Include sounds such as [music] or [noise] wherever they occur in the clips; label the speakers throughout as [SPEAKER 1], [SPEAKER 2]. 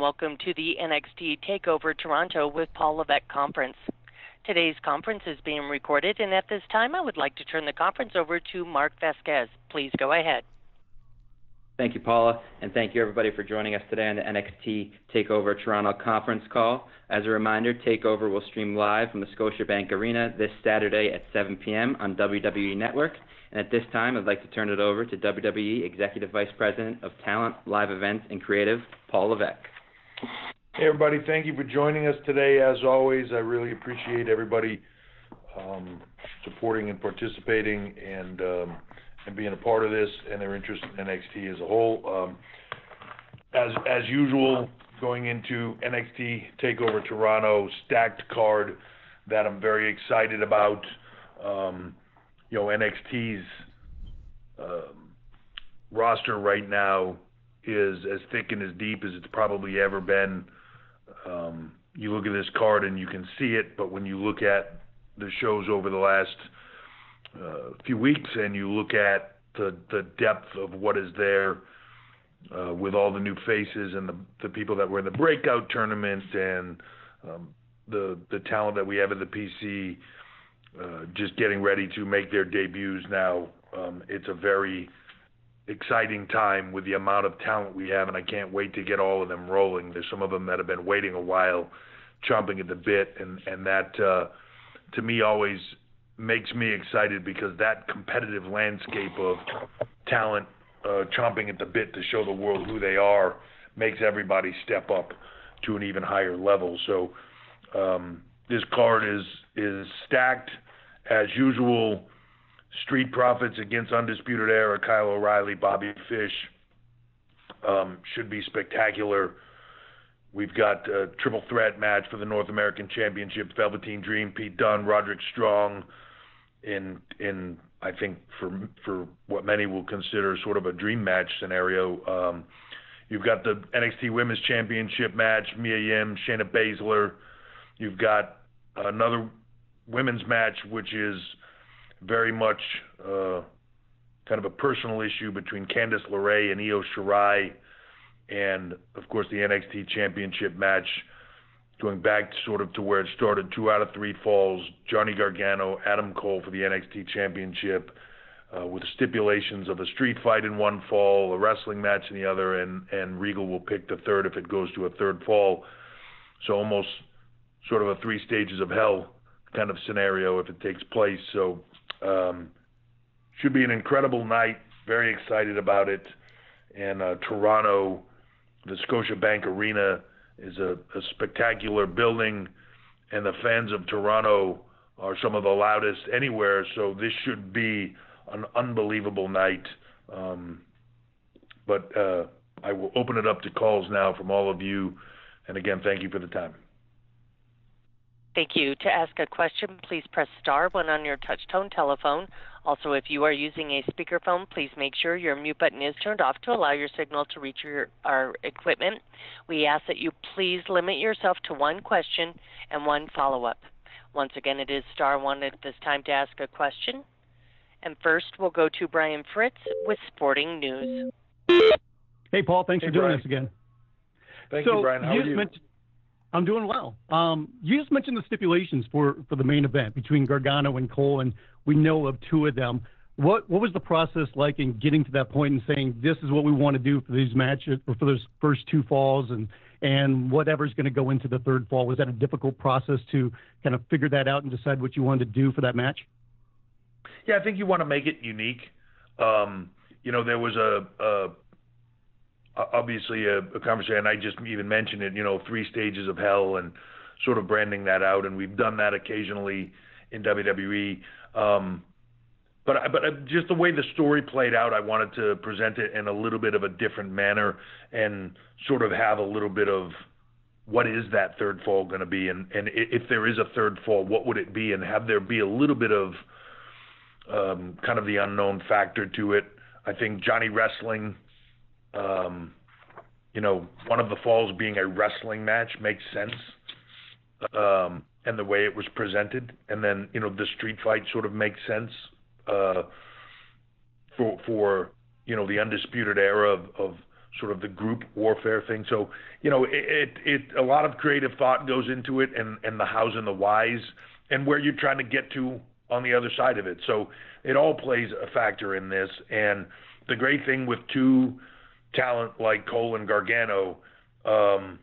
[SPEAKER 1] Welcome to the NXT TakeOver Toronto with Paul Levesque Conference. Today's conference is being recorded, and at this time, I would like to turn the conference over to Mark Vasquez. Please go ahead.
[SPEAKER 2] Thank you, Paula, and thank you everybody for joining us today on the NXT TakeOver Toronto conference call. As a reminder, TakeOver will stream live from the Scotiabank Arena this Saturday at 7 p.m. on WWE Network. And at this time, I'd like to turn it over to WWE Executive Vice President of Talent, Live Events, and Creative, Paul Levesque.
[SPEAKER 3] Hey, everybody. Thank you for joining us today. As always, I really appreciate everybody um, supporting and participating and um, and being a part of this and their interest in NXT as a whole. Um, as as usual, going into NXT Takeover Toronto, stacked card that I'm very excited about. Um, you know, NXT's um, roster right now is as thick and as deep as it's probably ever been. Um, you look at this card and you can see it, but when you look at the shows over the last uh, few weeks and you look at the the depth of what is there uh, with all the new faces and the the people that were in the breakout tournament and um, the the talent that we have at the PC uh, just getting ready to make their debuts now. Um, it's a very exciting time with the amount of talent we have, and I can't wait to get all of them rolling. There's some of them that have been waiting a while, chomping at the bit, and and that uh, to me always makes me excited because that competitive landscape of talent uh, chomping at the bit to show the world who they are makes everybody step up to an even higher level. So um, this card is is stacked as usual. Street Profits against Undisputed Era, Kyle O'Reilly, Bobby Fish um, should be spectacular. We've got a triple threat match for the North American Championship: Velveteen Dream, Pete Dunne, Roderick Strong. In in I think for for what many will consider sort of a dream match scenario. Um, you've got the NXT Women's Championship match: Mia Yim, Shayna Baszler. You've got another women's match, which is very much uh, kind of a personal issue between Candice LeRae and Io Shirai, and of course the NXT Championship match, going back sort of to where it started, two out of three falls, Johnny Gargano, Adam Cole for the NXT Championship, uh, with stipulations of a street fight in one fall, a wrestling match in the other, and and Regal will pick the third if it goes to a third fall. So almost sort of a three stages of hell kind of scenario if it takes place. So um, should be an incredible night. Very excited about it. And uh, Toronto, the Scotiabank Arena is a, a spectacular building, and the fans of Toronto are some of the loudest anywhere. So this should be an unbelievable night. Um, but uh, I will open it up to calls now from all of you. And again, thank you for the time.
[SPEAKER 1] Thank you. To ask a question, please press star one on your touch tone telephone. Also, if you are using a speakerphone, please make sure your mute button is turned off to allow your signal to reach your, our equipment. We ask that you please limit yourself to one question and one follow up. Once again, it is star one at this time to ask a question. And first, we'll go to Brian Fritz with Sporting News.
[SPEAKER 4] Hey, Paul. Thanks
[SPEAKER 3] Hey,
[SPEAKER 4] for doing
[SPEAKER 3] Brian.
[SPEAKER 4] this again.
[SPEAKER 3] Thank
[SPEAKER 4] so
[SPEAKER 3] you, Brian. How
[SPEAKER 4] you
[SPEAKER 3] are you?
[SPEAKER 4] I'm doing well. Um, you just mentioned the stipulations for, for the main event between Gargano and Cole, and we know of two of them. What what was the process like in getting to that point and saying this is what we want to do for these matches or for those first two falls and and whatever's going to go into the third fall? Was that a difficult process to kind of figure that out and decide what you wanted to do for that match?
[SPEAKER 3] Yeah, I think you want to make it unique. Um, you know, there was a, a obviously a, a conversation, I just even mentioned it. You know, three stages of hell, and sort of branding that out, and we've done that occasionally in WWE. Um, but I- but I- just the way the story played out, I wanted to present it in a little bit of a different manner, and sort of have a little bit of what is that third fall going to be, and and if there is a third fall, what would it be, and have there be a little bit of um, kind of the unknown factor to it. I think Johnny Wrestling, um, you know, one of the falls being a wrestling match makes sense, um, and the way it was presented, and then you know the street fight sort of makes sense uh, for for you know the undisputed era of, of sort of the group warfare thing. So you know, it, it it a lot of creative thought goes into it, and and the hows and the whys, and where you're trying to get to on the other side of it. So it all plays a factor in this. And the great thing with two talent like Cole and Gargano, um,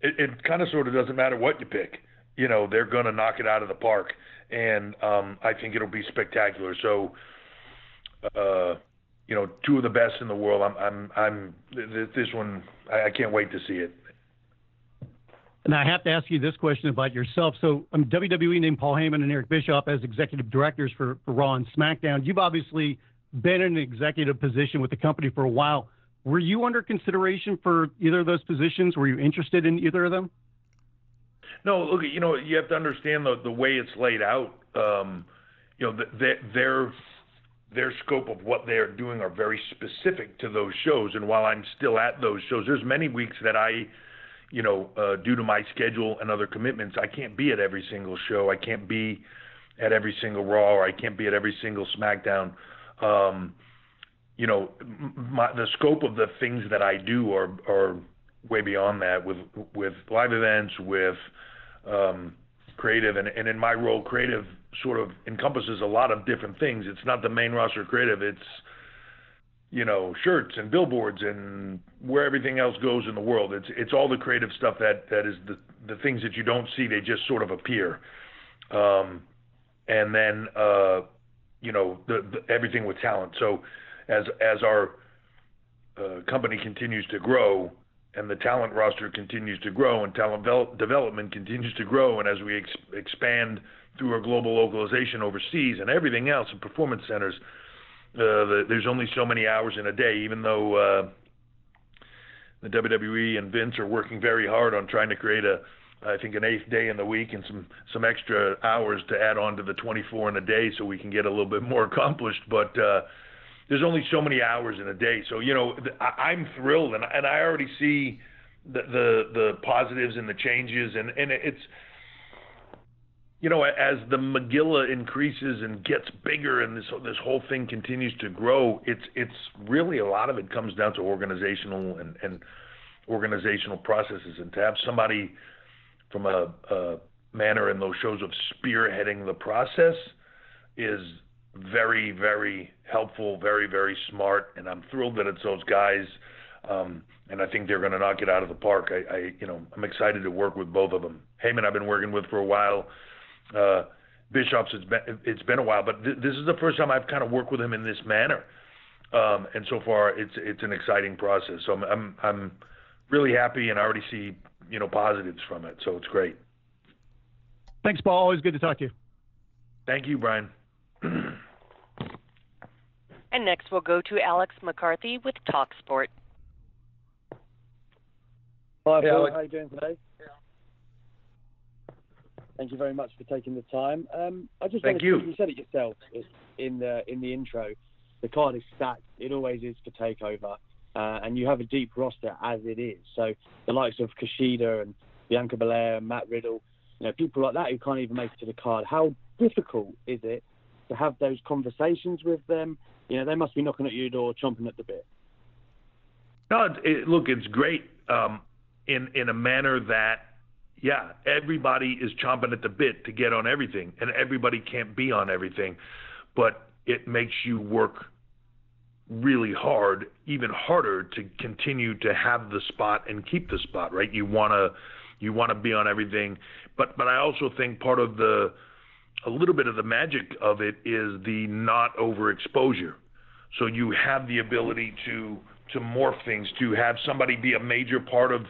[SPEAKER 3] it, it kind of sort of doesn't matter what you pick. You know, they're going to knock it out of the park. And um, I think it'll be spectacular. So, uh, you know, two of the best in the world. I'm, I'm, I'm. th- This one, I, I can't wait to see it.
[SPEAKER 4] And I have to ask you this question about yourself. So um, WWE named Paul Heyman and Eric Bischoff as executive directors for, for Raw and SmackDown. You've obviously been in an executive position with the company for a while. Were you under consideration for either of those positions? Were you interested in either of them?
[SPEAKER 3] No, look, you know, you have to understand the the way it's laid out. Um, you know, th- their their their scope of what they are doing are very specific to those shows. And while I'm still at those shows, there's many weeks that I, you know, uh, due to my schedule and other commitments, I can't be at every single show. I can't be at every single Raw, or I can't be at every single SmackDown. Um, you know, my, the scope of the things that I do are are way beyond that with with live events, with um, creative, and, and in my role, creative sort of encompasses a lot of different things. It's not the main roster creative. It's you know shirts and billboards and where everything else goes in the world. It's it's all the creative stuff that that is the the things that you don't see. They just sort of appear. Um, and then uh, you know the, the everything with talent. So as as our uh, company continues to grow and the talent roster continues to grow and talent vel- development continues to grow and as we ex- expand through our global localization overseas and everything else in performance centers uh, the, there's only so many hours in a day even though uh, the WWE and Vince are working very hard on trying to create a I think an eighth day in the week and some some extra hours to add on to the 24 in a day so we can get a little bit more accomplished. But there's only so many hours in a day. So you know, I, I'm thrilled, and and I already see the the, the positives and the changes, and and it's you know, as the Megillah increases and gets bigger, and this this whole thing continues to grow, it's it's really a lot of it comes down to organizational and and organizational processes, and to have somebody from a, a manner in those shows of spearheading the process is very, very helpful, very, very smart, and I'm thrilled that it's those guys. Um, and I think they're going to knock it out of the park. I, I, you know, I'm excited to work with both of them. Heyman, I've been working with for a while. Uh, Bischoff, it's been it's been a while, but th- this is the first time I've kind of worked with him in this manner. Um, and so far, it's it's an exciting process. So I'm I'm I'm really happy, and I already see you know positives from it. So it's great.
[SPEAKER 4] Thanks, Paul. Always good to talk to you.
[SPEAKER 3] Thank you, Brian. [clears throat]
[SPEAKER 1] And next we'll go to Alex McCarthy with TalkSport.
[SPEAKER 5] Hi,
[SPEAKER 3] Hey, Alex.
[SPEAKER 5] How are you doing today? Thank you very much for taking the time. Um, I just
[SPEAKER 3] Thank you.
[SPEAKER 5] To, you said it yourself in the in the intro. The card is stacked. It always is for Takeover, uh, and you have a deep roster as it is. So the likes of Kushida and Bianca Belair, and Matt Riddle, you know, people like that who can't even make it to the card. How difficult is it to have those conversations with them? You know, they must be knocking at your door, chomping at the bit.
[SPEAKER 3] No, it, look, it's great um, in in a manner that, yeah, everybody is chomping at the bit to get on everything, and everybody can't be on everything, but it makes you work really hard, even harder to continue to have the spot and keep the spot, right? You want to you want to be on everything, but but I also think part of the a little bit of the magic of it is the not overexposure. So you have the ability to to morph things, to have somebody be a major part of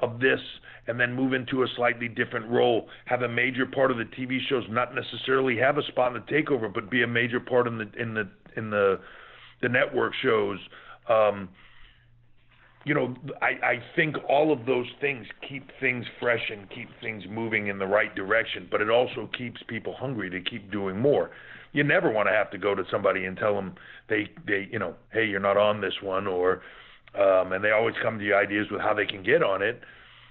[SPEAKER 3] of this and then move into a slightly different role, have a major part of the TV shows, not necessarily have a spot in the takeover, but be a major part in the in the in the the network shows. Um, you know, I, I think all of those things keep things fresh and keep things moving in the right direction, but it also keeps people hungry to keep doing more. You never want to have to go to somebody and tell them they, they, you know, hey, you're not on this one, or, um, and they always come to you ideas with how they can get on it.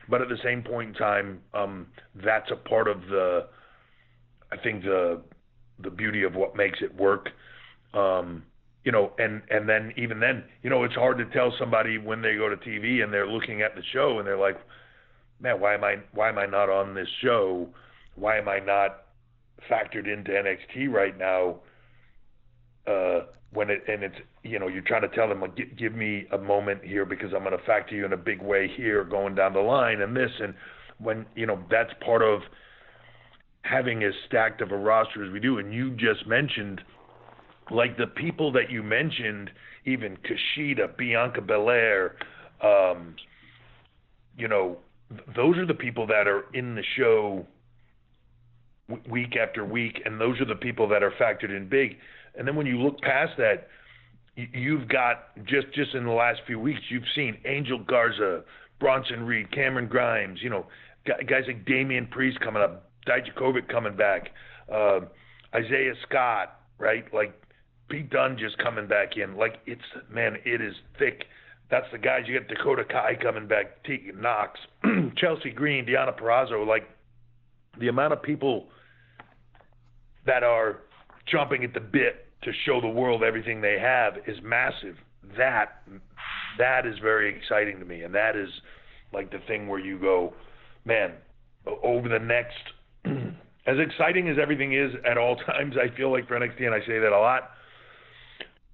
[SPEAKER 3] But at the same point in time, um, that's a part of the, I think the, the beauty of what makes it work. Um, you know, and and then even then, you know, it's hard to tell somebody when they go to TV and they're looking at the show and they're like, man, why am I why am I not on this show? Why am I not factored into NXT right now? Uh, when it and it's you know you're trying to tell them like, give, give me a moment here because I'm going to factor you in a big way here going down the line and this and when you know that's part of having as stacked of a roster as we do and you just mentioned like the people that you mentioned, even Kushida, Bianca Belair, um, you know, those are the people that are in the show week after week, and those are the people that are factored in big. And then when you look past that, you've got just just in the last few weeks, you've seen Angel Garza, Bronson Reed, Cameron Grimes, you know, guys like Damian Priest coming up, Dijakovic coming back, uh, Isaiah Scott, right? Like Pete Dunne just coming back in. Like it's man, it is thick. That's the guys. You got Dakota Kai coming back, Tegan Knox, [clears throat] Chelsea Green, Deonna Purrazzo. Like the amount of people that are jumping at the bit to show the world everything they have is massive. That that is very exciting to me, and that is like the thing where you go, man, over the next. [clears throat] as exciting as everything is at all [laughs] times, I feel like for NXT, and I say that a lot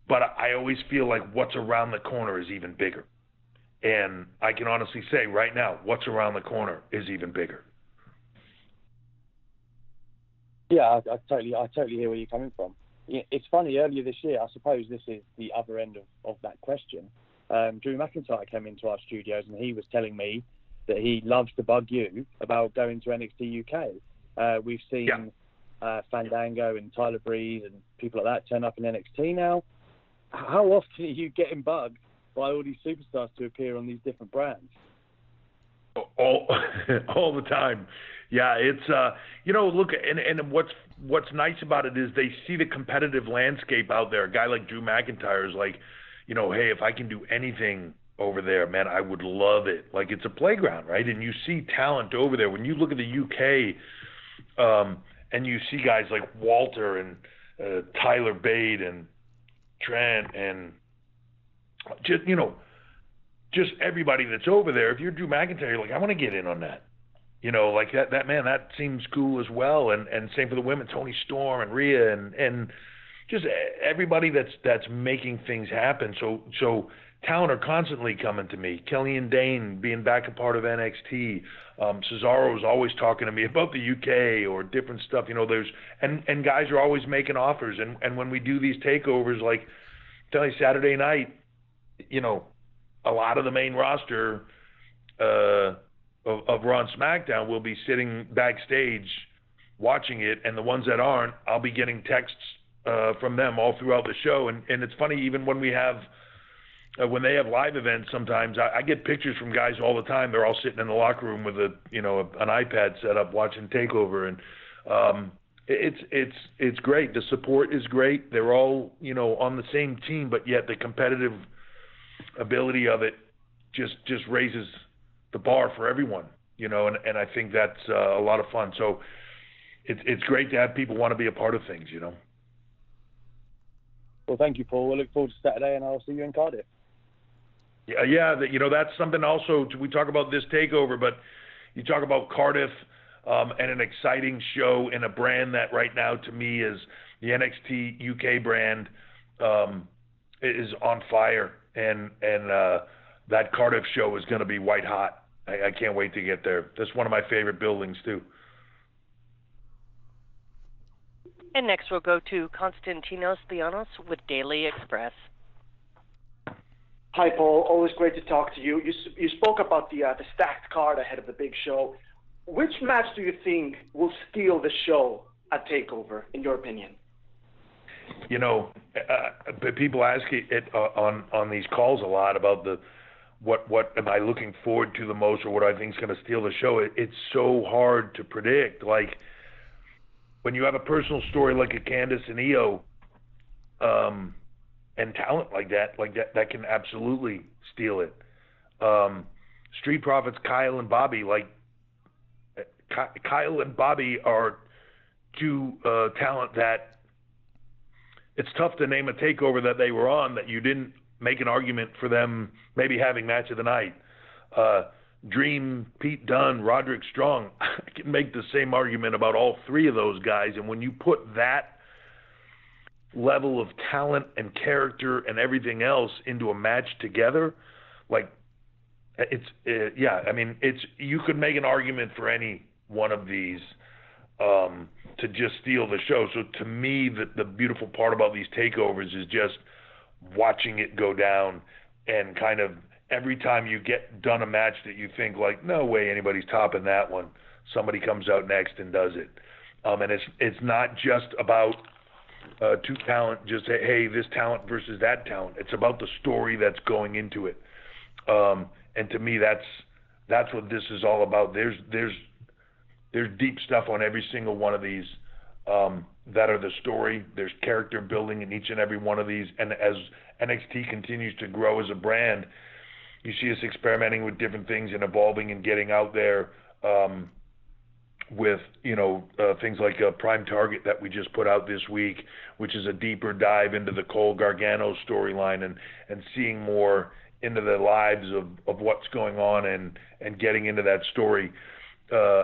[SPEAKER 3] but I always feel like what's around the corner is even bigger. And I can honestly say right now, what's around the corner is even bigger.
[SPEAKER 5] Yeah, I, I totally, I totally hear where you're coming from. It's funny. Earlier this year, I suppose this is the other end of, of that question. Um, Drew McIntyre came into our studios and he was telling me that he loves to bug you about going to NXT UK. Uh, we've seen
[SPEAKER 3] yeah.
[SPEAKER 5] uh, Fandango and Tyler Breeze and people like that turn up in NXT now. How often are you getting bugged by all these superstars to appear on these different brands?
[SPEAKER 3] All, [laughs] all the time. Yeah, it's uh, you know, look, and and what's what's nice about it is they see the competitive landscape out there. A guy like Drew McIntyre is like, you know, hey, if I can do anything over there, man, I would love it. Like it's a playground, right? And you see talent over there. When you look at the UK, um, and you see guys like Walter and uh, Tyler Bate and Trent and just you know, just everybody that's over there. If you're Drew McIntyre, you're like, I want to get in on that. You know, like that that man, that seems cool as well. And and same for the women, Toni Storm and Rhea and and just everybody that's that's making things happen. So so talent are constantly coming to me. Killian Dain being back a part of NXT. Um, Cesaro is always talking to me about the UK or different stuff. You know, there's and and guys are always making offers. And and when we do these takeovers, like tell you Saturday night, you know, a lot of the main roster uh, of, of Raw SmackDown will be sitting backstage watching it, and the ones that aren't, I'll be getting texts uh, from them all throughout the show. And and it's funny even when we have uh, when they have live events, sometimes I, I get pictures from guys all the time. They're all sitting in the locker room with a you know an iPad set up watching Takeover, and um, it's it's it's great. The support is great. They're all you know on the same team, but yet the competitive ability of it just just raises the bar for everyone. You know, and and I think that's uh, a lot of fun. So it's it's great to have people want to be a part of things. You know.
[SPEAKER 5] Well, thank you, Paul. We'll look forward to Saturday, and I'll see you in Cardiff.
[SPEAKER 3] Yeah, yeah. That, you know, that's something also. We talk about this takeover, but you talk about Cardiff um, and an exciting show and a brand that right now to me is the NXT UK brand um, is on fire, and and uh, that Cardiff show is going to be white hot. I, I can't wait to get there. That's one of my favorite buildings too.
[SPEAKER 1] And next we'll go to Konstantinos Leonos with Daily Express.
[SPEAKER 6] Hi, Paul. Always great to talk to you. You, you spoke about the uh, the stacked card ahead of the big show. Which match do you think will steal the show at Takeover, in your opinion?
[SPEAKER 3] You know, uh, people ask it uh, on on these calls a lot about the what what am I looking forward to the most, or what I think is going to steal the show. It, it's so hard to predict. Like when you have a personal story like a Candice and Io, um, and talent like that, like that, that can absolutely steal it. Um, Street Profits, Kyle and Bobby, like Kyle and Bobby are two uh, talent that it's tough to name a takeover that they were on that you didn't make an argument for them maybe having match of the night. Uh, Dream, Pete Dunne, Roderick Strong. [laughs] I can make the same argument about all three of those guys. And when you put that level of talent and character and everything else into a match together, like it's uh, yeah. I mean, it's you could make an argument for any one of these um, to just steal the show. So to me, the the beautiful part about these takeovers is just watching it go down and kind of every time you get done a match that you think like no way anybody's topping that one somebody comes out next and does it. Um, and it's it's not just about uh, two talent just say hey this talent versus that talent. It's about the story that's going into it. Um, and to me that's that's what this is all about. There's there's there's deep stuff on every single one of these um, that are the story. There's character building in each and every one of these, and as NXT continues to grow as a brand, you see us experimenting with different things and evolving and getting out there um, with you know uh, things like a Prime Target that we just put out this week, which is a deeper dive into the Cole Gargano storyline and and seeing more into the lives of of what's going on and and getting into that story. Uh,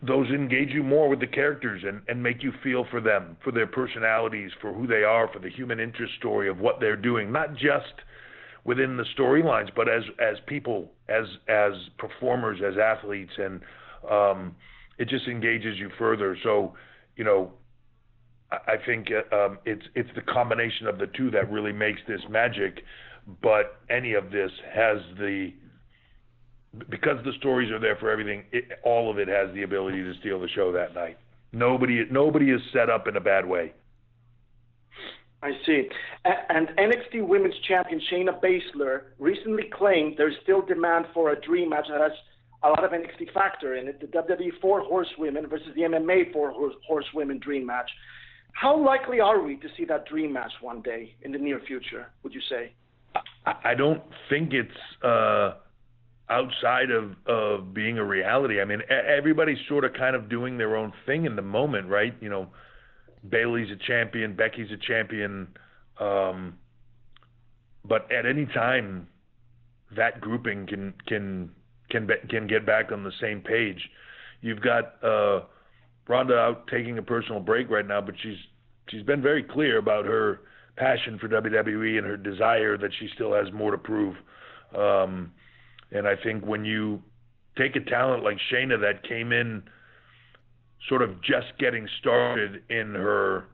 [SPEAKER 3] those engage you more with the characters and, and make you feel for them, for their personalities, for who they are, for the human interest story of what they're doing, not just within the storylines, but as as people, as as performers, as athletes, and um, it just engages you further. So, you know, I, I think uh, um, it's it's the combination of the two that really makes this magic. But any of this has the because the stories are there for everything, it, all of it has the ability to steal the show that night. Nobody, nobody is set up in a bad way.
[SPEAKER 6] I see. And NXT Women's Champion Shayna Baszler recently claimed there's still demand for a dream match that has a lot of NXT factor in it, the WWE Four Horsewomen versus the MMA Four Horsewomen dream match. How likely are we to see that dream match one day in the near future, would you say?
[SPEAKER 3] I don't think it's uh, outside of of being a reality. I mean, everybody's sort of kind of doing their own thing in the moment, right? You know, Bayley's a champion, Becky's a champion, um, but at any time, that grouping can can can be, can get back on the same page. You've got uh, Ronda out taking a personal break right now, but she's she's been very clear about her passion for WWE and her desire that she still has more to prove. Um, and I think when you take a talent like Shayna that came in sort of just getting started in her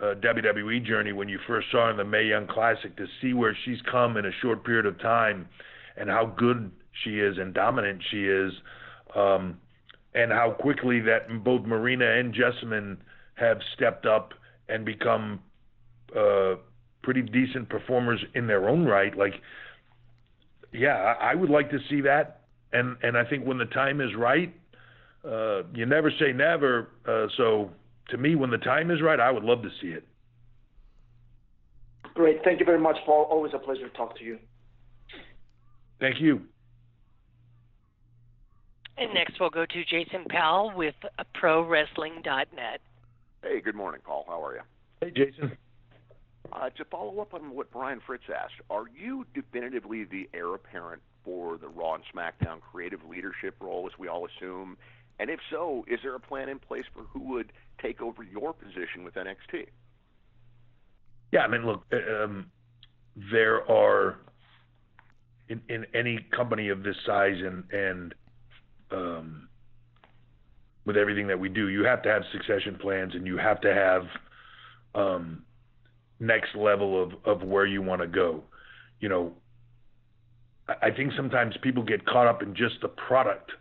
[SPEAKER 3] uh, WWE journey when you first saw her in the Mae Young Classic to see where she's come in a short period of time and how good she is and dominant she is, um, and how quickly that both Marina and Jessamyn have stepped up and become uh, pretty decent performers in their own right. Like, yeah, I would like to see that, and and I think when the time is right, uh, you never say never. Uh, so to me, when the time is right, I would love to see it.
[SPEAKER 6] Great. Thank you very much, Paul. Always a pleasure to talk to you.
[SPEAKER 3] Thank you.
[SPEAKER 1] And next we'll go to Jason Powell with ProWrestling.net.
[SPEAKER 7] Hey, good morning, Paul. How are you?
[SPEAKER 3] Hey, Jason.
[SPEAKER 7] Uh, to follow up on what Brian Fritz asked, are you definitively the heir apparent for the Raw and SmackDown creative leadership role, as we all assume? And if so, is there a plan in place for who would take over your position with NXT?
[SPEAKER 3] Yeah, I mean, look, um, there are in, in any company of this size and and um, with everything that we do, you have to have succession plans and you have to have um, next level of of where you want to go. You know, I, I think sometimes people get caught up in just the product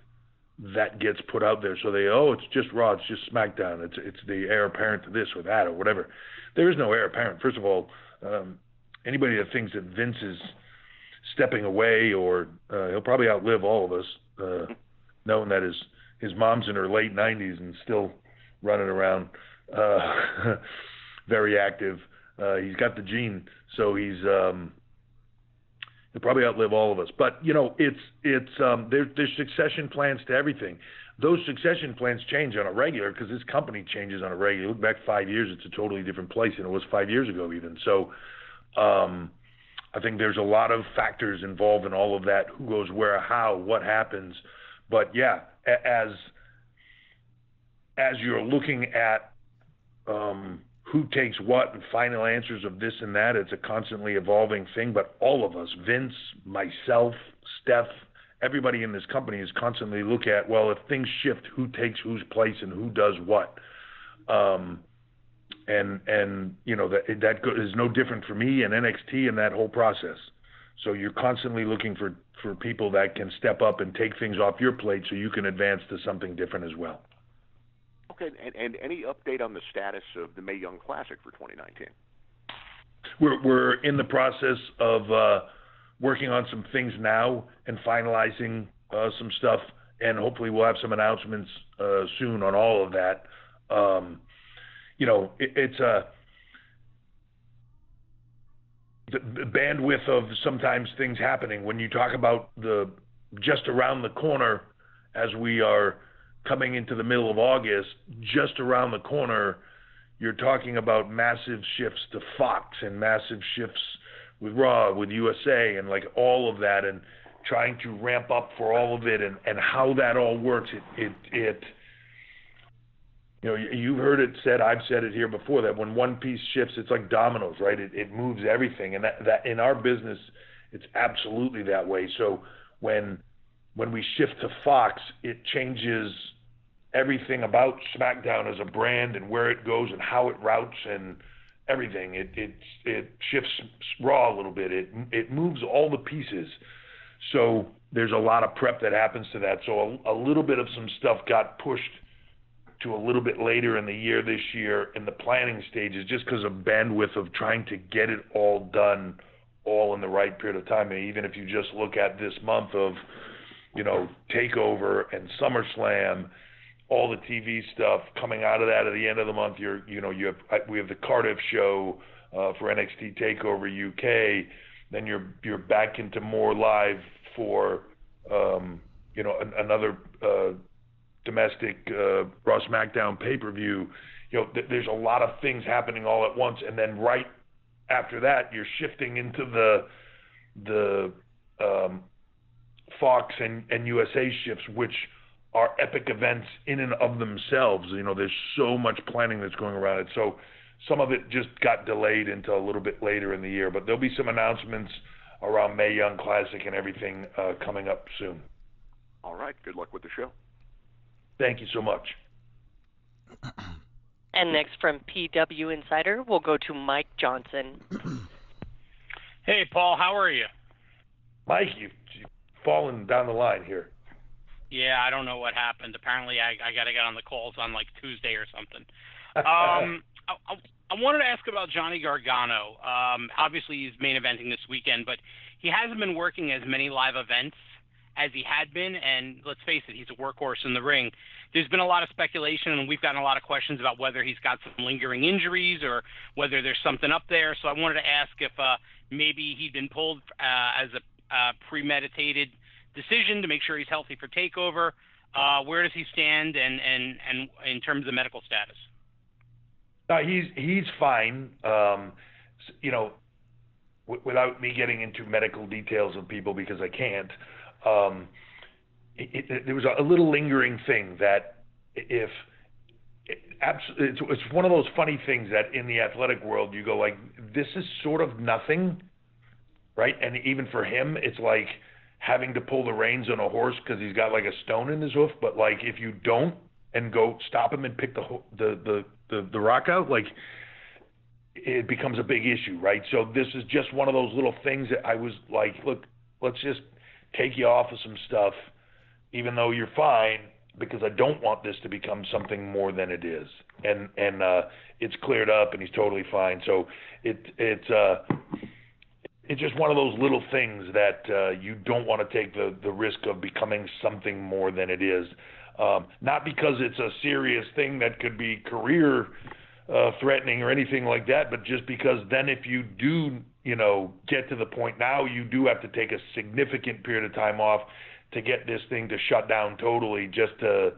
[SPEAKER 3] that gets put out there. So they, oh, it's just Raw, it's just SmackDown, it's it's the heir apparent to this or that or whatever. There is no heir apparent. First of all, um, anybody that thinks that Vince is stepping away or uh, he'll probably outlive all of us, uh, knowing that his his mom's in her late 90s and still running around, uh, [laughs] very active. Uh, he's got the gene, so he's um, he'll probably outlive all of us. But you know, it's it's um, there, there's succession plans to everything. Those succession plans change on a regular because this company changes on a regular. Look back five years; it's a totally different place than it was five years ago, even. So, um, I think there's a lot of factors involved in all of that. Who goes where, how, what happens. But yeah, as as you're looking at um, who takes what and final answers of this and that, it's a constantly evolving thing. But all of us, Vince, myself, Steph, everybody in this company is constantly look at well, if things shift, who takes whose place and who does what. Um, and and you know that that is no different for me and NXT and that whole process. So you're constantly looking for for people that can step up and take things off your plate so you can advance to something different as well.
[SPEAKER 7] Okay, and, and any update on the status of the Mae Young Classic for 2019?
[SPEAKER 3] We're we're in the process of uh, working on some things now and finalizing uh, some stuff, and hopefully we'll have some announcements uh, soon on all of that. Um, you know, it, it's a the, the bandwidth of sometimes things happening when you talk about the just around the corner as we are coming into the middle of August, just around the corner, you're talking about massive shifts to Fox and massive shifts with Raw, with USA, and like all of that, and trying to ramp up for all of it, and and how that all works. It it it. You know, you've heard it said. I've said it here before that when one piece shifts, it's like dominoes, right? It it moves everything, and that that in our business, it's absolutely that way. So when when we shift to Fox, it changes everything about SmackDown as a brand and where it goes and how it routes and everything. It it it shifts Raw a little bit. It it moves all the pieces. So there's a lot of prep that happens to that. So a, a little bit of some stuff got pushed to a little bit later in the year this year in the planning stages just because of bandwidth of trying to get it all done all in the right period of time. And even if you just look at this month of, you know, Takeover and SummerSlam all the TV stuff coming out of that at the end of the month. You're, you know, you have we have the Cardiff show uh, for NXT Takeover UK. Then you're you're back into more live for, um, you know, an, another uh, domestic uh, Raw SmackDown pay per view. You know, th- there's a lot of things happening all at once, and then right after that, you're shifting into the the um, Fox and, and USA shifts, which are epic events in and of themselves. You know, there's so much planning that's going around it. So some of it just got delayed until a little bit later in the year. But there'll be some announcements around Mae Young Classic and everything uh, coming up soon.
[SPEAKER 7] All right. Good luck with the show.
[SPEAKER 3] Thank you so much. [clears throat]
[SPEAKER 1] And next from PW Insider, we'll go to Mike Johnson. [clears throat]
[SPEAKER 8] Hey, Paul, how are you?
[SPEAKER 3] Mike, you've, you've fallen down the line here.
[SPEAKER 8] Yeah, I don't know what happened. Apparently, I I got to get on the calls on like Tuesday or something. [laughs] Um, I, I wanted to ask about Johnny Gargano. Um, obviously, he's main eventing this weekend, but he hasn't been working as many live events as he had been. And let's face it, he's a workhorse in the ring. There's been a lot of speculation, and we've gotten a lot of questions about whether he's got some lingering injuries or whether there's something up there. So I wanted to ask if uh, maybe he'd been pulled uh, as a uh, premeditated decision to make sure he's healthy for takeover. Uh, where does he stand, and and and in terms of medical status?
[SPEAKER 3] Uh, he's he's fine. Um, you know, w- without me getting into medical details of people because I can't. Um, it, it, there was a little lingering thing that if it, it's, it's one of those funny things that in the athletic world you go like this is sort of nothing, right? And even for him, it's like having to pull the reins on a horse because he's got like a stone in his hoof. But like if you don't and go stop him and pick the the the the, the rock out, like it becomes a big issue, right? So this is just one of those little things that I was like, look, let's just take you off of some stuff, even though you're fine, because I don't want this to become something more than it is. And and uh, it's cleared up, and he's totally fine. So it it's uh, it's just one of those little things that uh, you don't want to take the the risk of becoming something more than it is. Um, not because it's a serious thing that could be career uh, threatening or anything like that, but just because then if you do, you know, get to the point now, you do have to take a significant period of time off to get this thing to shut down totally, just to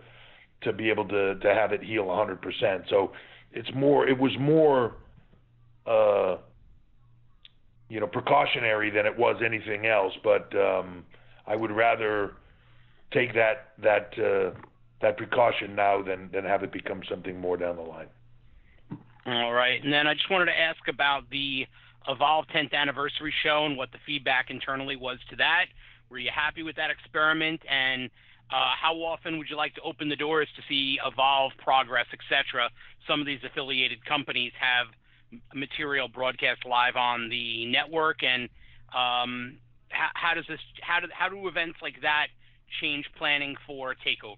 [SPEAKER 3] to be able to to have it heal 100%. So it's more, it was more, uh, you know, precautionary than it was anything else. But um, I would rather take that that uh, that precaution now than than have it become something more down the line.
[SPEAKER 8] All right. And then I just wanted to ask about the Evolve 10th anniversary show and what the feedback internally was to that. Were you happy with that experiment? And uh, how often would you like to open the doors to see Evolve, Progress, etc.? Some of these affiliated companies have material broadcast live on the network, and um, how, how, does this? How do how do events like that change planning for Takeover?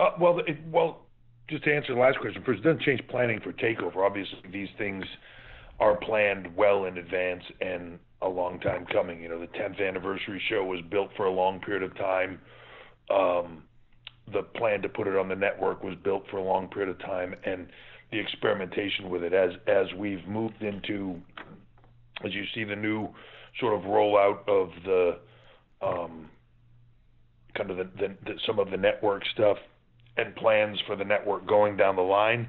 [SPEAKER 3] Uh, well, it, well, just to answer the last question first, it doesn't change planning for takeover. Obviously, these things are planned well in advance and a long time coming. You know, the 10th anniversary show was built for a long period of time. Um, the plan to put it on the network was built for a long period of time, and the experimentation with it as as we've moved into, as you see the new sort of rollout of the um, kind of the, some of the network stuff and plans for the network going down the line.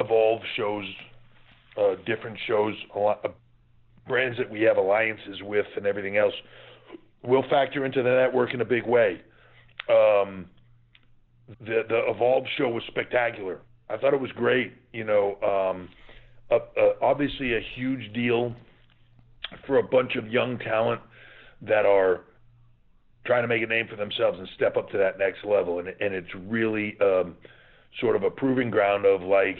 [SPEAKER 3] Evolve shows uh, different shows, a lot of brands that we have alliances with, and everything else will factor into the network in a big way. Um, the the Evolve show was spectacular. I thought it was great. You know, um, uh, uh, obviously a huge deal for a bunch of young talent that are trying to make a name for themselves and step up to that next level. And, and it's really um, sort of a proving ground of like,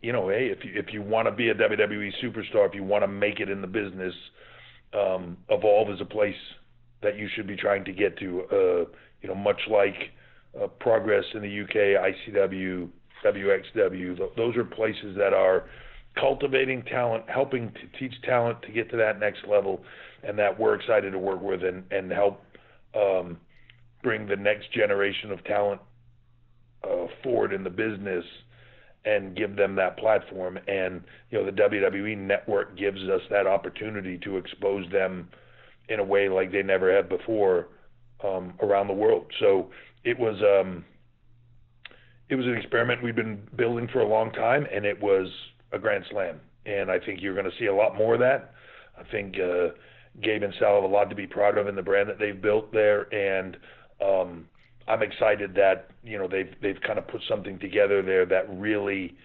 [SPEAKER 3] you know, hey, if you if you want to be a WWE superstar, if you want to make it in the business, um, Evolve is a place that you should be trying to get to. Uh, you know, much like uh, Progress in the UK, ICW, WXW, th- those are places that are cultivating talent, helping to teach talent to get to that next level, and that we're excited to work with and, and help um, bring the next generation of talent uh, forward in the business and give them that platform. And you know, the WWE network gives us that opportunity to expose them in a way like they never have before um, around the world. So it was um, it was an experiment we've been building for a long time, and it was a grand slam. And I think you're going to see a lot more of that. I think uh, Gabe and Sal have a lot to be proud of in the brand that they've built there, and um, I'm excited that you know they've they've kind of put something together there that really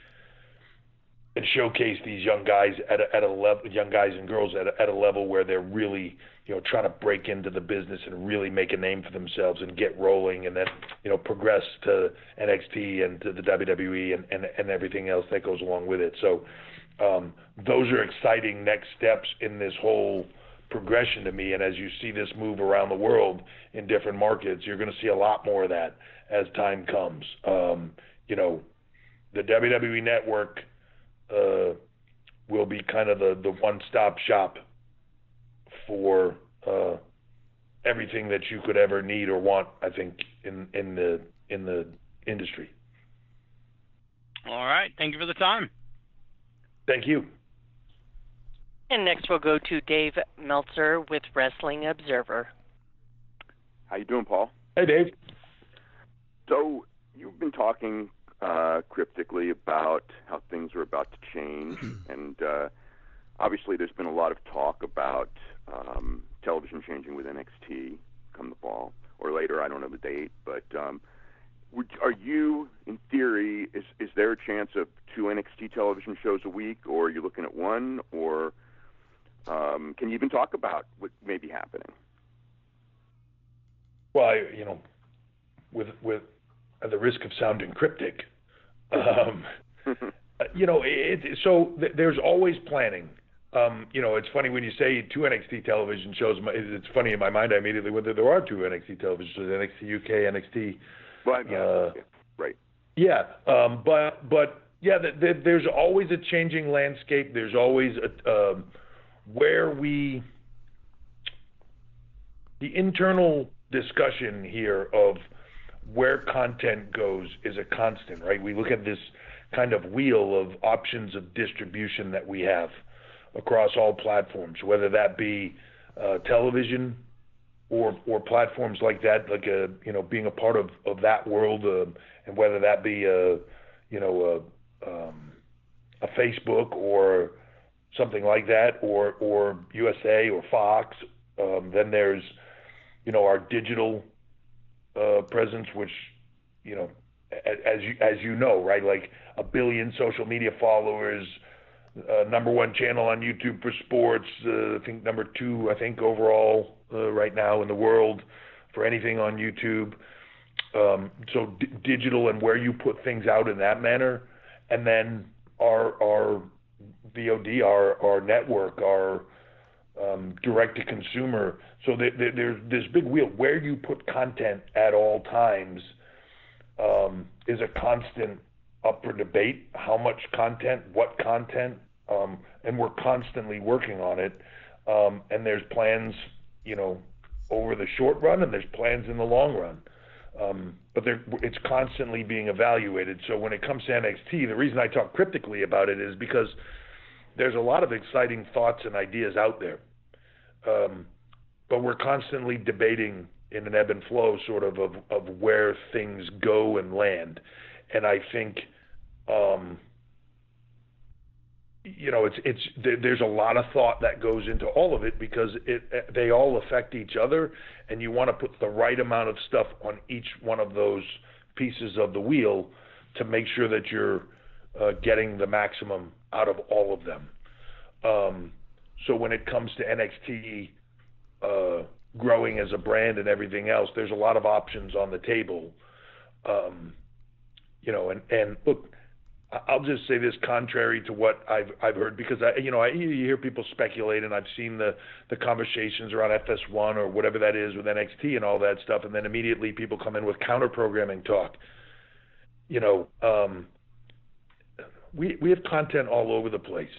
[SPEAKER 3] and showcase these young guys at a, at a level, young guys and girls at a, at a level where they're really you know trying to break into the business and really make a name for themselves and get rolling, and then you know progress to NXT and to the WWE and and, and everything else that goes along with it. So um, those are exciting next steps in this whole progression to me. And as you see this move around the world in different markets, you're going to see a lot more of that as time comes. Um, you know, the WWE Network uh, will be kind of the, the one-stop shop for uh, everything that you could ever need or want. I think in in the in the industry.
[SPEAKER 8] All right. Thank you for the time.
[SPEAKER 3] Thank you.
[SPEAKER 1] And next we'll go to Dave Meltzer with Wrestling Observer.
[SPEAKER 9] How you doing, Paul?
[SPEAKER 3] Hey, Dave.
[SPEAKER 9] So you've been talking uh, cryptically about how things are about to change, [clears throat] and uh, obviously there's been a lot of talk about um, television changing with NXT come the fall or later. I don't know the date, but um, would, are you, in theory, is is there a chance of two NXT television shows a week, or are you looking at one, or um, can you even talk about what may be happening?
[SPEAKER 3] Well, I, you know, with with at the risk of sounding cryptic, [laughs] um, you know, it, so th- there's always planning. Um, you know, it's funny when you say two NXT television shows. It's funny in my mind. I immediately whether there are two NXT television shows: NXT UK, NXT.
[SPEAKER 9] Well, yeah, uh, right.
[SPEAKER 3] Yeah, um, but but yeah, the, the, there's always a changing landscape. There's always a, um, where we the internal discussion here of where content goes is a constant, right? We look at this kind of wheel of options of distribution that we have across all platforms, whether that be uh, television or or platforms like that, like a you know being a part of of that world, uh, and whether that be a you know a um, a Facebook or something like that, or or USA or Fox. Um, then there's you know our digital uh, presence, which you know as you as you know, right, like a billion social media followers. Uh, number one channel on YouTube for sports. Uh, I think number two, I think overall uh, right now in the world for anything on YouTube. Um, so d- digital and where you put things out in that manner, and then our our VOD, our our network, our um, direct to consumer. So there, there, there's this big wheel where you put content at all times um, is a constant up for debate. How much content, what content, um, and we're constantly working on it. Um, and there's plans, you know, over the short run, and there's plans in the long run. Um, but it's constantly being evaluated. So when it comes to NXT, the reason I talk cryptically about it is because there's a lot of exciting thoughts and ideas out there. Um, but we're constantly debating in an ebb and flow sort of of, of where things go and land. And I think, um, you know, it's it's there's a lot of thought that goes into all of it because it they all affect each other, and you want to put the right amount of stuff on each one of those pieces of the wheel to make sure that you're uh, getting the maximum out of all of them. Um, so when it comes to NXT uh, growing as a brand and everything else, there's a lot of options on the table. Um, you know, and and look, I'll just say this contrary to what I've I've heard because I you know I you hear people speculate and I've seen the the conversations around FS1 or whatever that is with NXT and all that stuff and then immediately people come in with counter programming talk. You know, um, we we have content all over the place.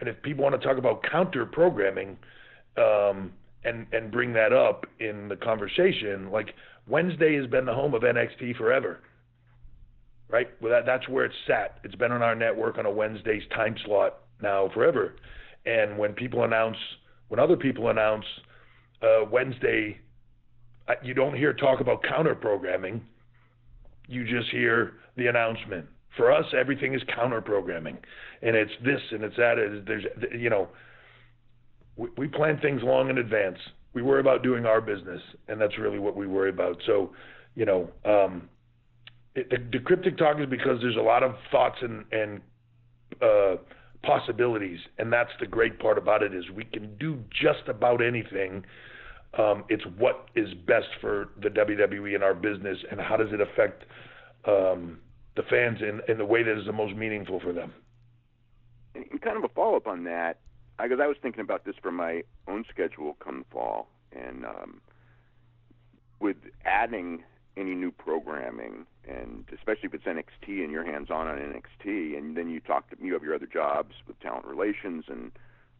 [SPEAKER 3] And if people want to talk about counter programming um, and and bring that up in the conversation, like Wednesday has been the home of NXT forever. right? Well, that, that's where it's sat. It's been on our network on a Wednesday's time slot now forever. And when people announce, when other people announce uh, Wednesday, you don't hear talk about counter programming. You just hear the announcement. For us, everything is counter programming, and it's this and it's that. There's, you know, we, we plan things long in advance. We worry about doing our business, and that's really what we worry about. So, you know, um, it, the, the cryptic talk is because there's a lot of thoughts and and uh, possibilities, and that's the great part about it is we can do just about anything. Um, it's what is best for the WWE and our business, and how does it affect um, the fans in, in the way that is the most meaningful for them.
[SPEAKER 9] And kind of a follow up on that, because I, I was thinking about this for my own schedule come fall, and um, with adding any new programming, and especially if it's NXT and you're hands on on NXT, and then you talk to you have your other jobs with talent relations and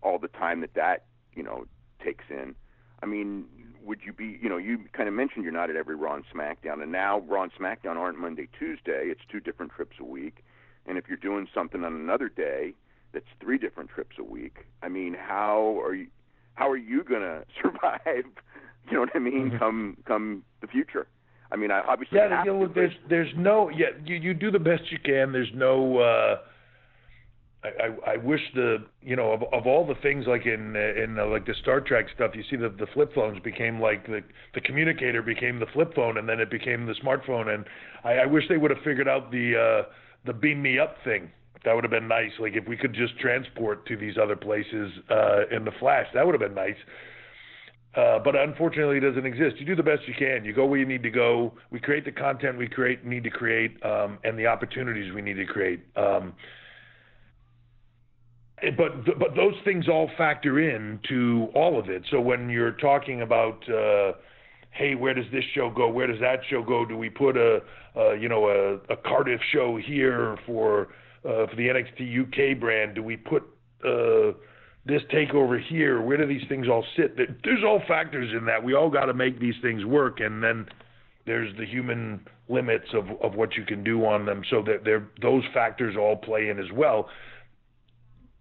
[SPEAKER 9] all the time that that you know takes in. I mean, would you be, you know, you kind of mentioned you're not at every Raw and SmackDown, and now Raw and SmackDown aren't Monday, Tuesday. It's two different trips a week. And if you're doing something on another day, that's three different trips a week. I mean, how are you? How are you going [laughs] to survive? You know what I mean? Mm-hmm. Come come the future. I mean, I obviously
[SPEAKER 3] yeah. You know, there's there's no yeah. You you do the best you can. There's no. uh I, I wish the you know of, of all the things like in in uh, like the Star Trek stuff you see that the flip phones became like the the communicator became the flip phone and then it became the smartphone and I, I wish they would have figured out the uh, the beam me up thing that would have been nice like if we could just transport to these other places uh, in the Flash that would have been nice uh, but unfortunately, it doesn't exist. You do the best you can. You go where you need to go. We create the content we create need to create, um, and the opportunities we need to create. Um, but but those things all factor in to all of it. So when you're talking about, uh, hey, where does this show go? Where does that show go? Do we put a, a you know a, a Cardiff show here for uh, for the NXT UK brand? Do we put uh, this takeover here? Where do these things all sit? There's all factors in that. We all got to make these things work, and then there's the human limits of of what you can do on them. So that there those factors all play in as well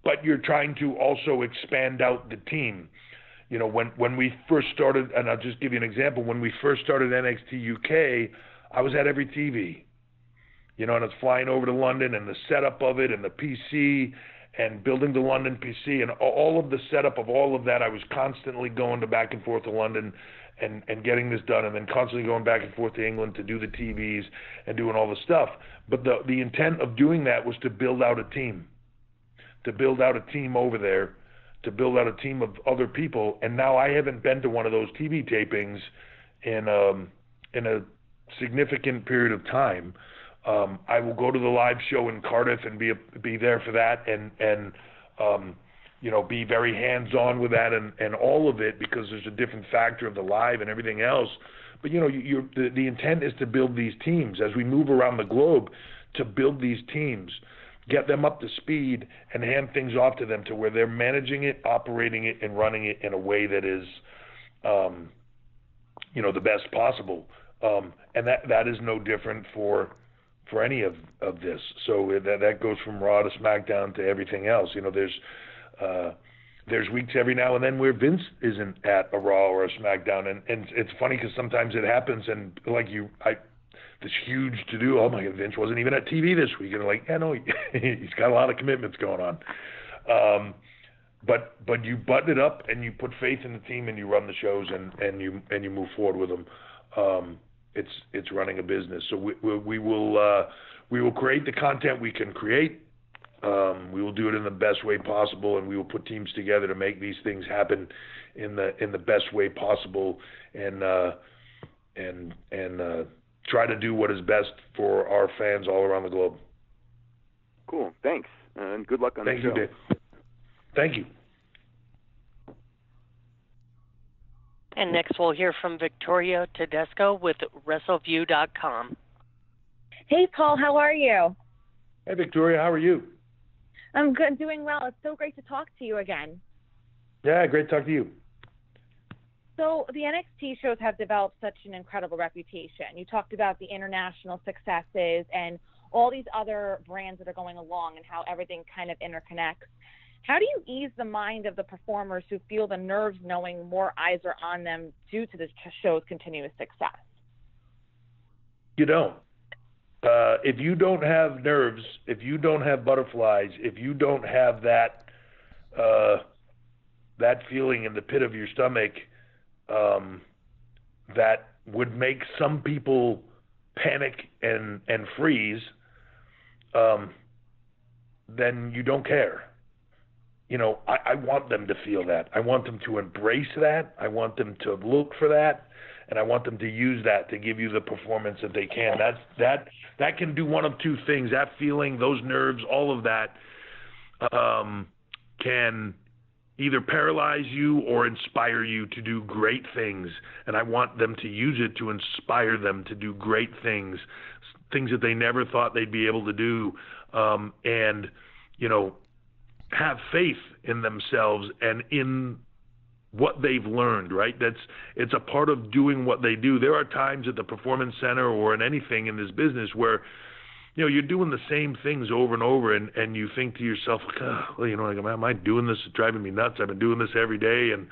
[SPEAKER 3] but you're trying to also expand out the team. You know, when when we first started, and I'll just give you an example. When we first started NXT UK, I was at every TV. You know, and it's flying over to London and the setup of it and the PC and building the London PC and all of the setup of all of that. I was constantly going to back and forth to London and and getting this done, and then constantly going back and forth to England to do the TVs and doing all the stuff. But the the intent of doing that was to build out a team to build out a team over there, to build out a team of other people. And now I haven't been to one of those TV tapings in um, in a significant period of time. Um, I will go to the live show in Cardiff and be a, be there for that, and and um, you know be very hands on with that and and all of it because there's a different factor of the live and everything else. But you know, you, the, the intent is to build these teams as we move around the globe to build these teams get them up to speed, and hand things off to them to where they're managing it, operating it, and running it in a way that is, um, you know, the best possible. Um, and that that is no different for for any of of this. So that that goes from Raw to SmackDown to everything else. You know, there's uh, there's weeks every now and then where Vince isn't at a Raw or a SmackDown, and and it's funny because sometimes it happens, and like you, I this huge to do. Oh my God, Vince wasn't even at TV this week, and like, yeah, no, [laughs] he's got a lot of commitments going on. Um, but but you button it up and you put faith in the team and you run the shows and and you and you move forward with them. Um, it's it's running a business. So we we, we will uh, we will create the content we can create. Um, we will do it in the best way possible, and we will put teams together to make these things happen in the in the best way possible. And uh, and and uh, try to do what is best for our fans all around the globe.
[SPEAKER 9] Cool. Thanks. And good luck on
[SPEAKER 3] Thank
[SPEAKER 9] the
[SPEAKER 3] show. You, Dave. Thank you.
[SPEAKER 1] And next we'll hear from Victoria Tedesco with WrestleView.com.
[SPEAKER 10] Hey, Paul, how are you?
[SPEAKER 3] Hey, Victoria, how are you?
[SPEAKER 10] I'm good, doing well. It's so great to talk to you again.
[SPEAKER 3] Yeah, great to talk to you.
[SPEAKER 10] So the NXT shows have developed such an incredible reputation. You talked about the international successes and all these other brands that are going along and how everything kind of interconnects. How do you ease the mind of the performers who feel the nerves knowing more eyes are on them due to the show's continuous success?
[SPEAKER 3] You don't. Uh, if you don't have nerves, if you don't have butterflies, if you don't have that uh, that feeling in the pit of your stomach um, that would make some people panic and and freeze, um, then you don't care. You know, I, I want them to feel that. I want them to embrace that. I want them to look for that, and I want them to use that to give you the performance that they can. That's that that can do one of two things. That feeling, those nerves, all of that um, can either paralyze you or inspire you to do great things. And I want them to use it to inspire them to do great things, things that they never thought they'd be able to do. Um, and, you know, have faith in themselves and in what they've learned, right? That's it's a part of doing what they do. There are times at the performance center or in anything in this business where you know, you're doing the same things over and over, and and you think to yourself, well, you know, like, am I doing this? It's driving me nuts. I've been doing this every day, and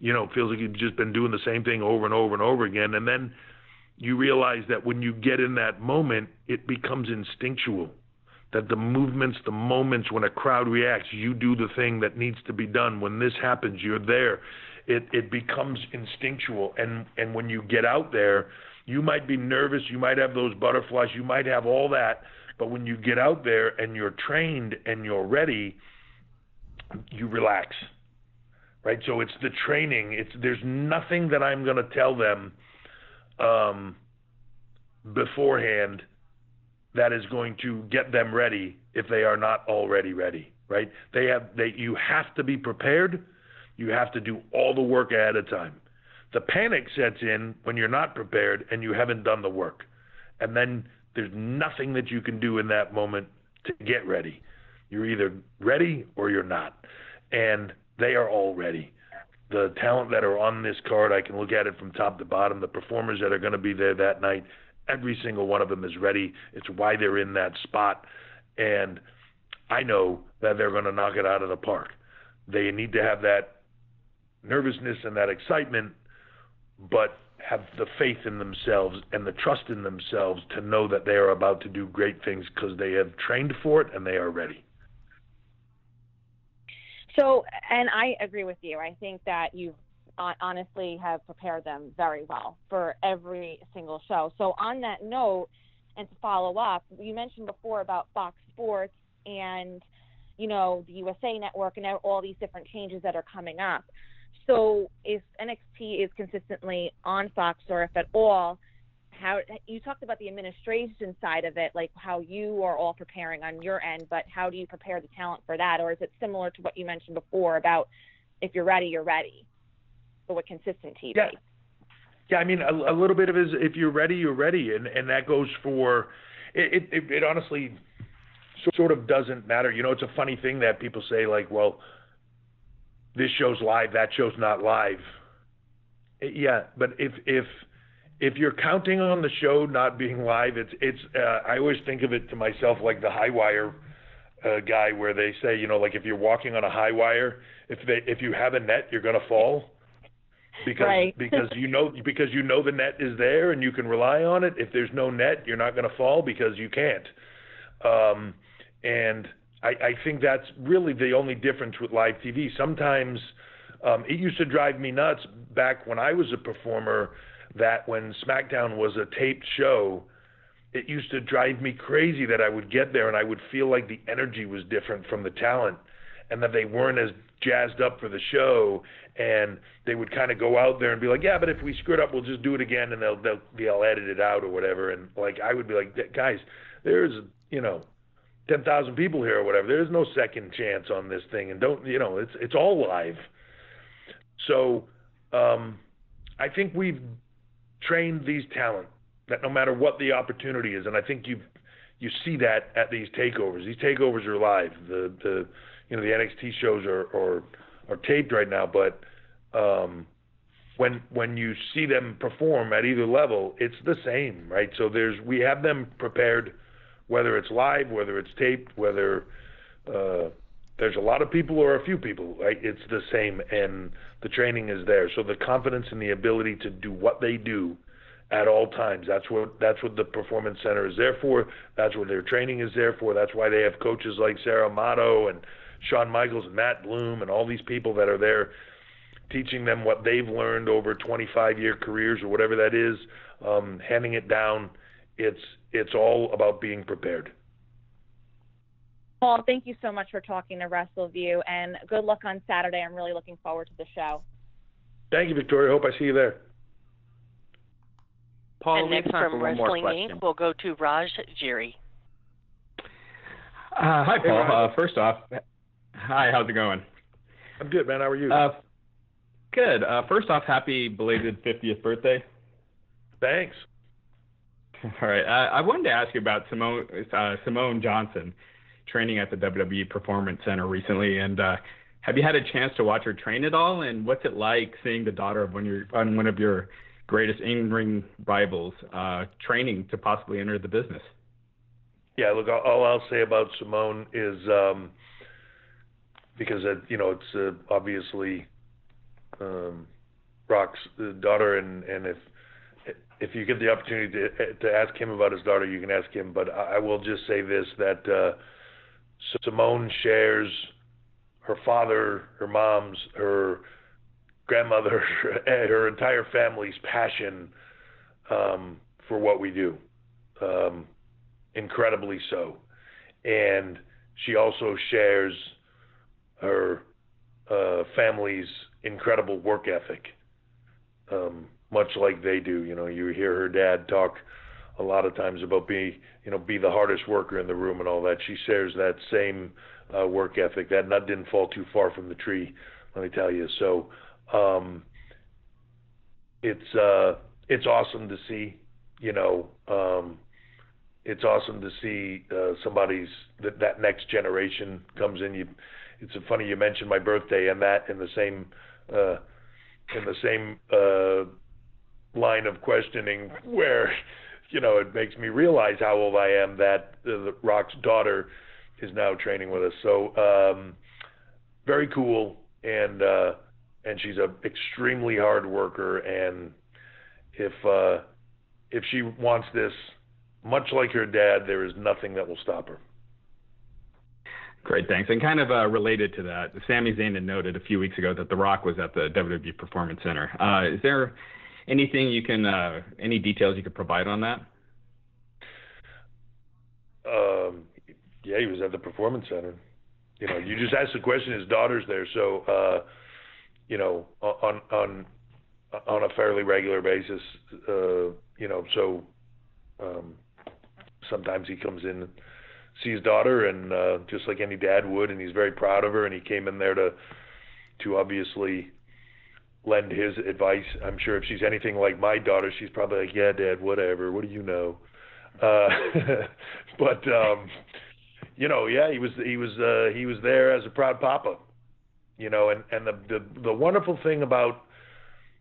[SPEAKER 3] you know, it feels like you've just been doing the same thing over and over and over again. And then you realize that when you get in that moment, it becomes instinctual. That the movements, the moments when a crowd reacts, you do the thing that needs to be done. When this happens, you're there. It it becomes instinctual, and and when you get out there you might be nervous, you might have those butterflies, you might have all that, but when you get out there and you're trained and you're ready, you relax. Right? So it's the training. It's there's nothing that I'm going to tell them um, beforehand that is going to get them ready if they are not already ready. Right? They have they you have to be prepared. You have to do all the work ahead of time. The panic sets in when you're not prepared and you haven't done the work. And then there's nothing that you can do in that moment to get ready. You're either ready or you're not. And they are all ready. The talent that are on this card, I can look at it from top to bottom. The performers that are going to be there that night, every single one of them is ready. It's why they're in that spot. And I know that they're going to knock it out of the park. They need to have that nervousness and that excitement but have the faith in themselves and the trust in themselves to know that they are about to do great things because they have trained for it and they are ready.
[SPEAKER 10] So, and I agree with you. I think that you honestly have prepared them very well for every single show. So, on that note, and to follow up, you mentioned before about Fox Sports and you know the USA Network and all these different changes that are coming up. So if NXT is consistently on Fox or if at all, how you talked about the administration side of it, like how you are all preparing on your end, but how do you prepare the talent for that? Or is it similar to what you mentioned before about if you're ready, you're ready, but with consistent TV?
[SPEAKER 3] Yeah. Yeah, I mean, a, a little bit of is if you're ready, you're ready, and and that goes for it. It, it honestly sort of doesn't matter. You know, it's a funny thing that people say like, well, this show's live, that show's not live. Yeah, but if if if you're counting on the show not being live, it's it's. Uh, I always think of it to myself like the high wire uh, guy, where they say, you know, like if you're walking on a high wire, if they if you have a net, you're gonna fall because
[SPEAKER 10] right. [laughs]
[SPEAKER 3] because you know because you know the net is there and you can rely on it. If there's no net, you're not gonna fall because you can't. Um, and I, I think that's really the only difference with live TV. Sometimes um, it used to drive me nuts back when I was a performer that when SmackDown was a taped show, it used to drive me crazy that I would get there and I would feel like the energy was different from the talent and that they weren't as jazzed up for the show and they would kind of go out there and be like, yeah, but if we screwed up, we'll just do it again and they'll they'll they'll edit it out or whatever. And like I would be like, guys, there's you know ten thousand people here or whatever. There's no second chance on this thing, and don't you know? It's it's all live. So um, I think we've trained these talent that no matter what the opportunity is, and I think you you see that at these takeovers. These takeovers are live. The the you know the NXT shows are are, are taped right now, but um, when when you see them perform at either level, it's the same, right? So there's we have them prepared whether it's live, whether it's taped, whether uh, there's a lot of people or a few people, right? It's the same, and the training is there. So the confidence and the ability to do what they do at all times. That's what that's what the performance center is there for. That's what their training is there for. That's why they have coaches like Sara Amato and Shawn Michaels and Matt Bloom and all these people that are there teaching them what they've learned over 25 year careers or whatever that is, um, handing it down. It's it's all about being prepared.
[SPEAKER 10] Paul, thank you so much for talking to WrestleView, and good luck on Saturday. I'm really looking forward to the show.
[SPEAKER 3] Thank you, Victoria. Hope I see you there.
[SPEAKER 1] Paul, and next from Wrestling Inc., we'll go to Raj Giri.
[SPEAKER 11] Uh, hi, Paul. Uh, first off, hi, how's it going?
[SPEAKER 3] I'm good, man. How are you?
[SPEAKER 11] Uh, good. Uh, first off, happy belated 50th birthday.
[SPEAKER 3] Thanks.
[SPEAKER 11] All right. Uh, I wanted to ask you about Simone uh, Simone Johnson training at the WWE Performance Center recently, and uh, have you had a chance to watch her train at all? And what's it like seeing the daughter of one of your, one of your greatest in-ring rivals uh, training to possibly enter the business?
[SPEAKER 3] Yeah, look, all I'll say about Simone is um, because uh, you know it's uh, obviously um, Rock's daughter, and and if if you get the opportunity to to ask him about his daughter, you can ask him. But I, I will just say this: that uh, Simone shares her father, her mom's, her grandmother, [laughs] her entire family's passion um, for what we do. Um, incredibly so. And she also shares her uh, family's incredible work ethic, um, much like they do. You know, you hear her dad talk a lot of times about be, you know, be the hardest worker in the room and all that. She shares that same uh, work ethic. That nut didn't fall too far from the tree, let me tell you. So um, it's uh, it's awesome to see. You know, um, it's awesome to see uh, somebody's that that next generation comes in. You, it's funny you mentioned my birthday and that in the same uh, in the same uh, line of questioning where you know it makes me realize how old I am that the Rock's daughter is now training with us. So um, very cool and uh, and she's a extremely hard worker and if uh, if she wants this much like her dad, there is nothing that will stop her.
[SPEAKER 11] Great, thanks. And kind of uh, related to that, Sami Zayn had noted a few weeks ago that The Rock was at the WWE Performance Center. Uh, is there anything you can, uh, any details you could provide on that?
[SPEAKER 3] Um, yeah, he was at the Performance Center. You know, you just asked the question. His daughter's there, so uh, you know, on on on a fairly regular basis. Uh, you know, so um, sometimes he comes in sees his daughter, and uh, just like any dad would, and he's very proud of her, and he came in there to to obviously lend his advice. I'm sure if she's anything like my daughter, she's probably like, "Yeah, Dad, whatever. What do you know?" Uh, [laughs] but um, you know, yeah, he was he was uh, he was there as a proud papa, you know, and and the the the wonderful thing about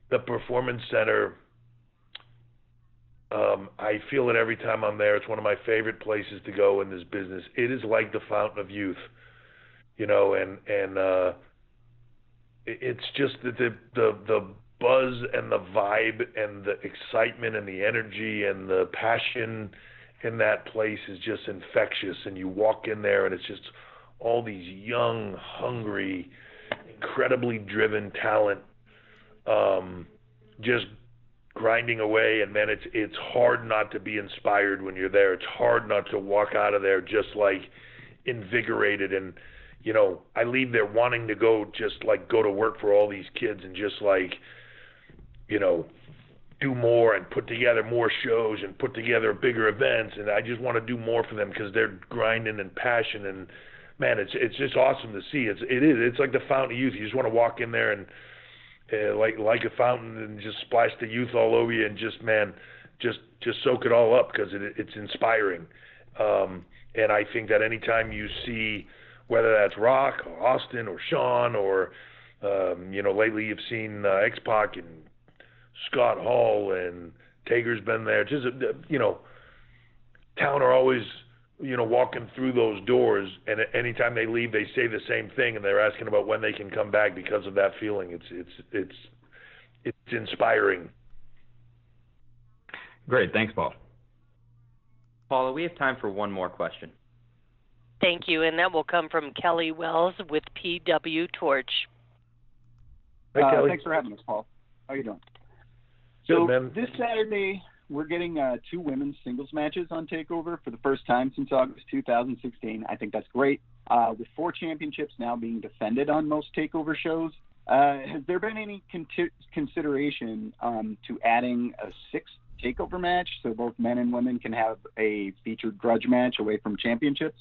[SPEAKER 3] the performance center um, I feel it every time I'm there. It's one of my favorite places to go in this business. It is like the fountain of youth, you know, and and uh, it's just the, the the the buzz and the vibe and the excitement and the energy and the passion in that place is just infectious. And you walk in there and it's just all these young, hungry, incredibly driven talent, um, just grinding away. And man it's it's hard not to be inspired when you're there. It's hard not to walk out of there just like invigorated. And you know I leave there wanting to go just like go to work for all these kids and just like you know do more and put together more shows and put together bigger events. And I just want to do more for them because they're grinding and passion. And man it's it's just awesome to see. It's it is it's like the fountain of youth. You just want to walk in there and uh, like like a fountain and just splash the youth all over you and just man just just soak it all up because it, it's inspiring. Um, and I think that anytime you see whether that's Rock or Austin or Shawn or um, you know lately you've seen uh, X Pac and Scott Hall and Taker's been there just uh, you know town are always you know, walking through those doors, and anytime they leave, they say the same thing, and they're asking about when they can come back because of that feeling. It's it's it's it's inspiring.
[SPEAKER 11] Great, thanks, Paul.
[SPEAKER 2] Paula, we have time for one more question.
[SPEAKER 1] Thank you, and that will come from Kelly Wells with PW Torch.
[SPEAKER 3] Hi,
[SPEAKER 12] uh,
[SPEAKER 3] Kelly.
[SPEAKER 12] Thanks for having us, Paul. How are you doing? So this Saturday, we're getting uh, two women's singles matches on Takeover for the first time since August 2016. I think that's great. Uh, with four championships now being defended on most Takeover shows, uh, has there been any con- consideration um, to adding a sixth Takeover match so both men and women can have a featured grudge match away from championships?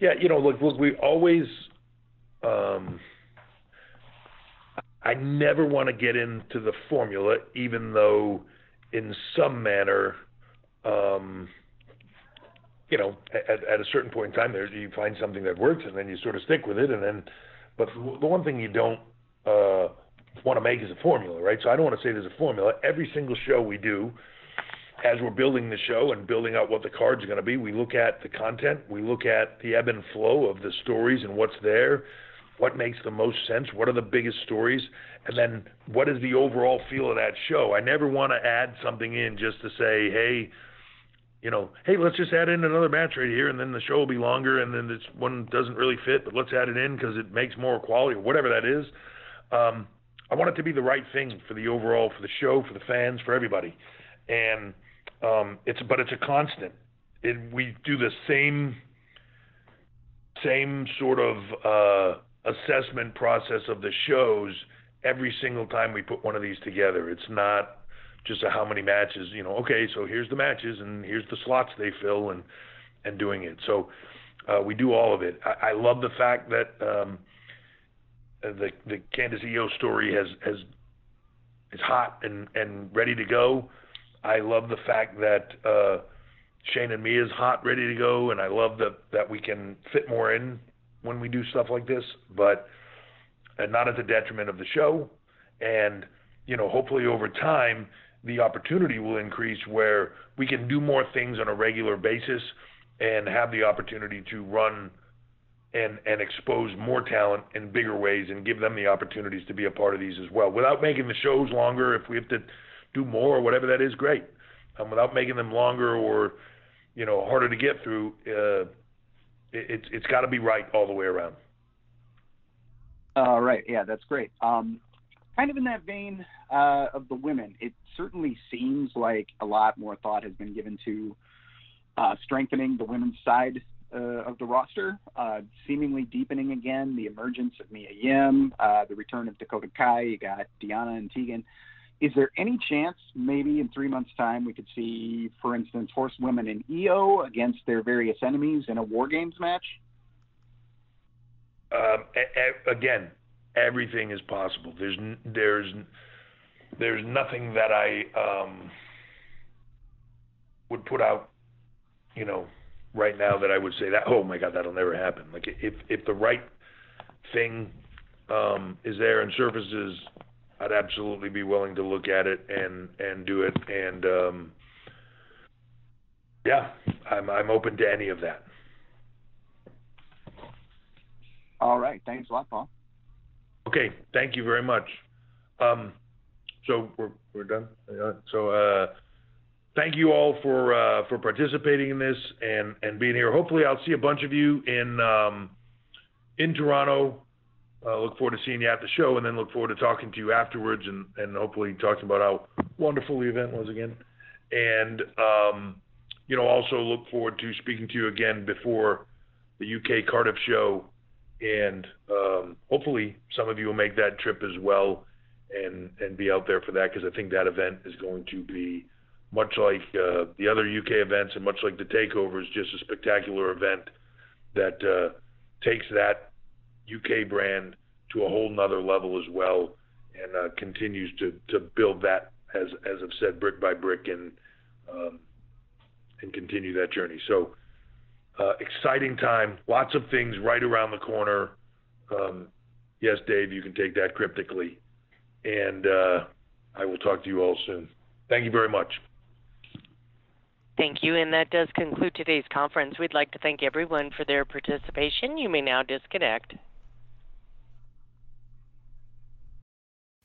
[SPEAKER 3] Yeah, you know, look, look, we always. Um, I never want to get into the formula, even though, in some manner, um, you know, at, at a certain point in time, there you find something that works, and then you sort of stick with it, and then. But the one thing you don't uh, want to make is a formula, right? So I don't want to say there's a formula. Every single show we do, as we're building the show and building out what the cards are going to be, we look at the content, we look at the ebb and flow of the stories and what's there, what makes the most sense, what are the biggest stories, and then what is the overall feel of that show. I never want to add something in just to say, hey, you know, hey, let's just add in another match right here, and then the show will be longer, and then this one doesn't really fit, but let's add it in because it makes more quality, or whatever that is. Um, I want it to be the right thing for the overall, for the show, for the fans, for everybody, and um, it's but it's a constant. It, we do the same same sort of uh, assessment process of the shows every single time we put one of these together. It's not just how many matches, you know, okay, so here's the matches and here's the slots they fill and and doing it. So uh, we do all of it. I, I love the fact that um, the the Candice Io story has has is hot and and ready to go. I love the fact that uh, Shayna and Mia is hot, ready to go, and I love that that we can fit more in when we do stuff like this, but and not at the detriment of the show. And you know, hopefully over time, the opportunity will increase where we can do more things on a regular basis and have the opportunity to run and and expose more talent in bigger ways and give them the opportunities to be a part of these as well without making the shows longer if we have to do more or whatever that is great um, without making them longer or you know harder to get through uh, it, it's it's got to be right all the way around
[SPEAKER 12] All right, yeah, that's great. Um, kind of in that vein uh, of the women, it certainly seems like a lot more thought has been given to uh, strengthening the women's side uh, of the roster, uh, seemingly deepening again the emergence of Mia Yim, uh, the return of Dakota Kai. You got Deanna and Tegan. Is there any chance, maybe in three months' time, we could see, for instance, horsewomen in EO against their various enemies in a War Games match?
[SPEAKER 3] um, a- a- again, everything is possible. There's n- there's n- there's nothing that I um, would put out, you know, right now that I would say that oh my god that'll never happen. Like if if the right thing um, is there and surfaces, I'd absolutely be willing to look at it and and do it. And um, yeah, I'm I'm open to any of that.
[SPEAKER 12] All right, thanks a lot, Paul.
[SPEAKER 3] Okay, thank you very much. Um, so we're we're done. Uh, so uh, thank you all for uh, for participating in this and and being here. Hopefully, I'll see a bunch of you in um, in Toronto. Uh, look forward to seeing you at the show, and then look forward to talking to you afterwards, and and hopefully talking about how wonderful the event was again. And um, you know, also look forward to speaking to you again before the UK Cardiff show and um, hopefully some of you will make that trip as well and and be out there for that because I think that event is going to be much like uh, the other UK events and much like the takeovers, just a spectacular event that uh, takes that UK brand to a whole nother level as well and uh, continues to to build that as as I've said brick by brick and um, and continue that journey. So. Uh, exciting time. Lots of things right around the corner. Um, yes, Dave, you can take that cryptically. And uh, I will talk to you all soon. Thank you very much.
[SPEAKER 1] Thank you, and that does conclude today's conference. We'd like to thank everyone for their participation. You may now disconnect.